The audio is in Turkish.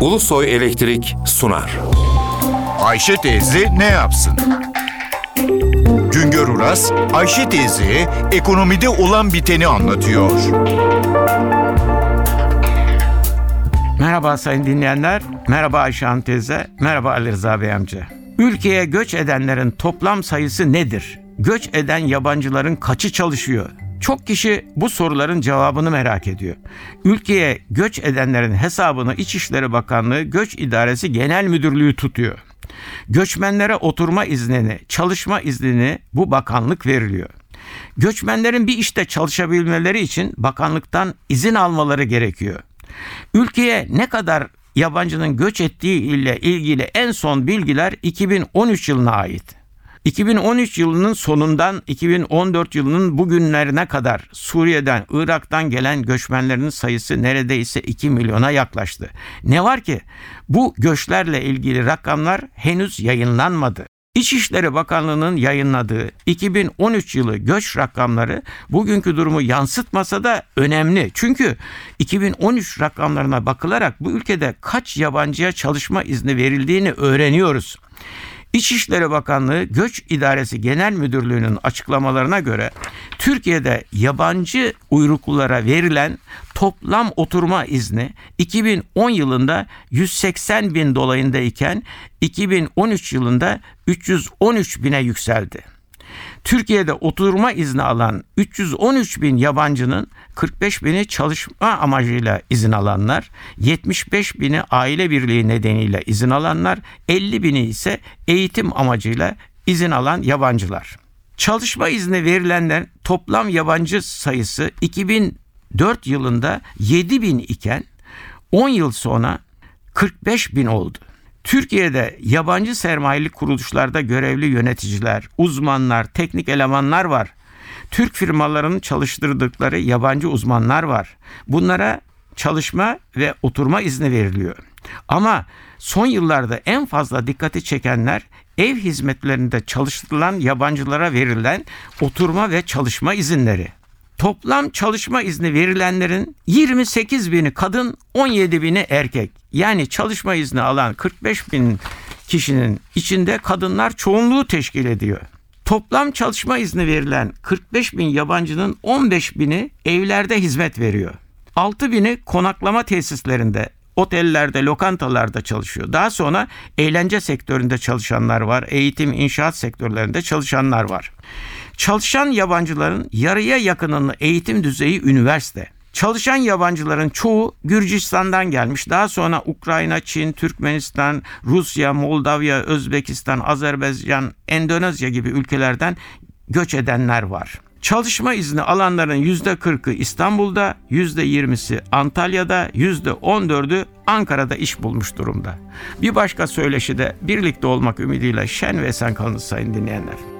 Ulusoy Elektrik sunar. Ayşe teyze ne yapsın? Güngör Uras, Ayşe teyze ekonomide olan biteni anlatıyor. Merhaba sayın dinleyenler, merhaba Ayşe Hanım teyze, merhaba Ali Rıza Bey amca. Ülkeye göç edenlerin toplam sayısı nedir? Göç eden yabancıların kaçı çalışıyor? Çok kişi bu soruların cevabını merak ediyor. Ülkeye göç edenlerin hesabını İçişleri Bakanlığı Göç İdaresi Genel Müdürlüğü tutuyor. Göçmenlere oturma iznini, çalışma iznini bu bakanlık veriliyor. Göçmenlerin bir işte çalışabilmeleri için bakanlıktan izin almaları gerekiyor. Ülkeye ne kadar yabancının göç ettiği ile ilgili en son bilgiler 2013 yılına ait. 2013 yılının sonundan 2014 yılının bugünlerine kadar Suriye'den, Irak'tan gelen göçmenlerin sayısı neredeyse 2 milyona yaklaştı. Ne var ki bu göçlerle ilgili rakamlar henüz yayınlanmadı. İçişleri Bakanlığı'nın yayınladığı 2013 yılı göç rakamları bugünkü durumu yansıtmasa da önemli. Çünkü 2013 rakamlarına bakılarak bu ülkede kaç yabancıya çalışma izni verildiğini öğreniyoruz. İçişleri Bakanlığı Göç İdaresi Genel Müdürlüğü'nün açıklamalarına göre Türkiye'de yabancı uyruklulara verilen toplam oturma izni 2010 yılında 180 bin dolayındayken 2013 yılında 313 bine yükseldi. Türkiye'de oturma izni alan 313 bin yabancının 45 bini çalışma amacıyla izin alanlar, 75 bini aile birliği nedeniyle izin alanlar, 50 bini ise eğitim amacıyla izin alan yabancılar. Çalışma izni verilenler toplam yabancı sayısı 2004 yılında 7 bin iken 10 yıl sonra 45 bin oldu. Türkiye'de yabancı sermayeli kuruluşlarda görevli yöneticiler, uzmanlar, teknik elemanlar var. Türk firmalarının çalıştırdıkları yabancı uzmanlar var. Bunlara çalışma ve oturma izni veriliyor. Ama son yıllarda en fazla dikkati çekenler ev hizmetlerinde çalıştırılan yabancılara verilen oturma ve çalışma izinleri. Toplam çalışma izni verilenlerin 28 bini kadın, 17 bini erkek. Yani çalışma izni alan 45 bin kişinin içinde kadınlar çoğunluğu teşkil ediyor. Toplam çalışma izni verilen 45 bin yabancının 15 bini evlerde hizmet veriyor. 6 bini konaklama tesislerinde, otellerde, lokantalarda çalışıyor. Daha sonra eğlence sektöründe çalışanlar var, eğitim, inşaat sektörlerinde çalışanlar var. Çalışan yabancıların yarıya yakınının eğitim düzeyi üniversite. Çalışan yabancıların çoğu Gürcistan'dan gelmiş. Daha sonra Ukrayna, Çin, Türkmenistan, Rusya, Moldavya, Özbekistan, Azerbaycan, Endonezya gibi ülkelerden göç edenler var. Çalışma izni alanların %40'ı İstanbul'da, %20'si Antalya'da, %14'ü Ankara'da iş bulmuş durumda. Bir başka söyleşide birlikte olmak ümidiyle şen ve esen kalınız sayın dinleyenler.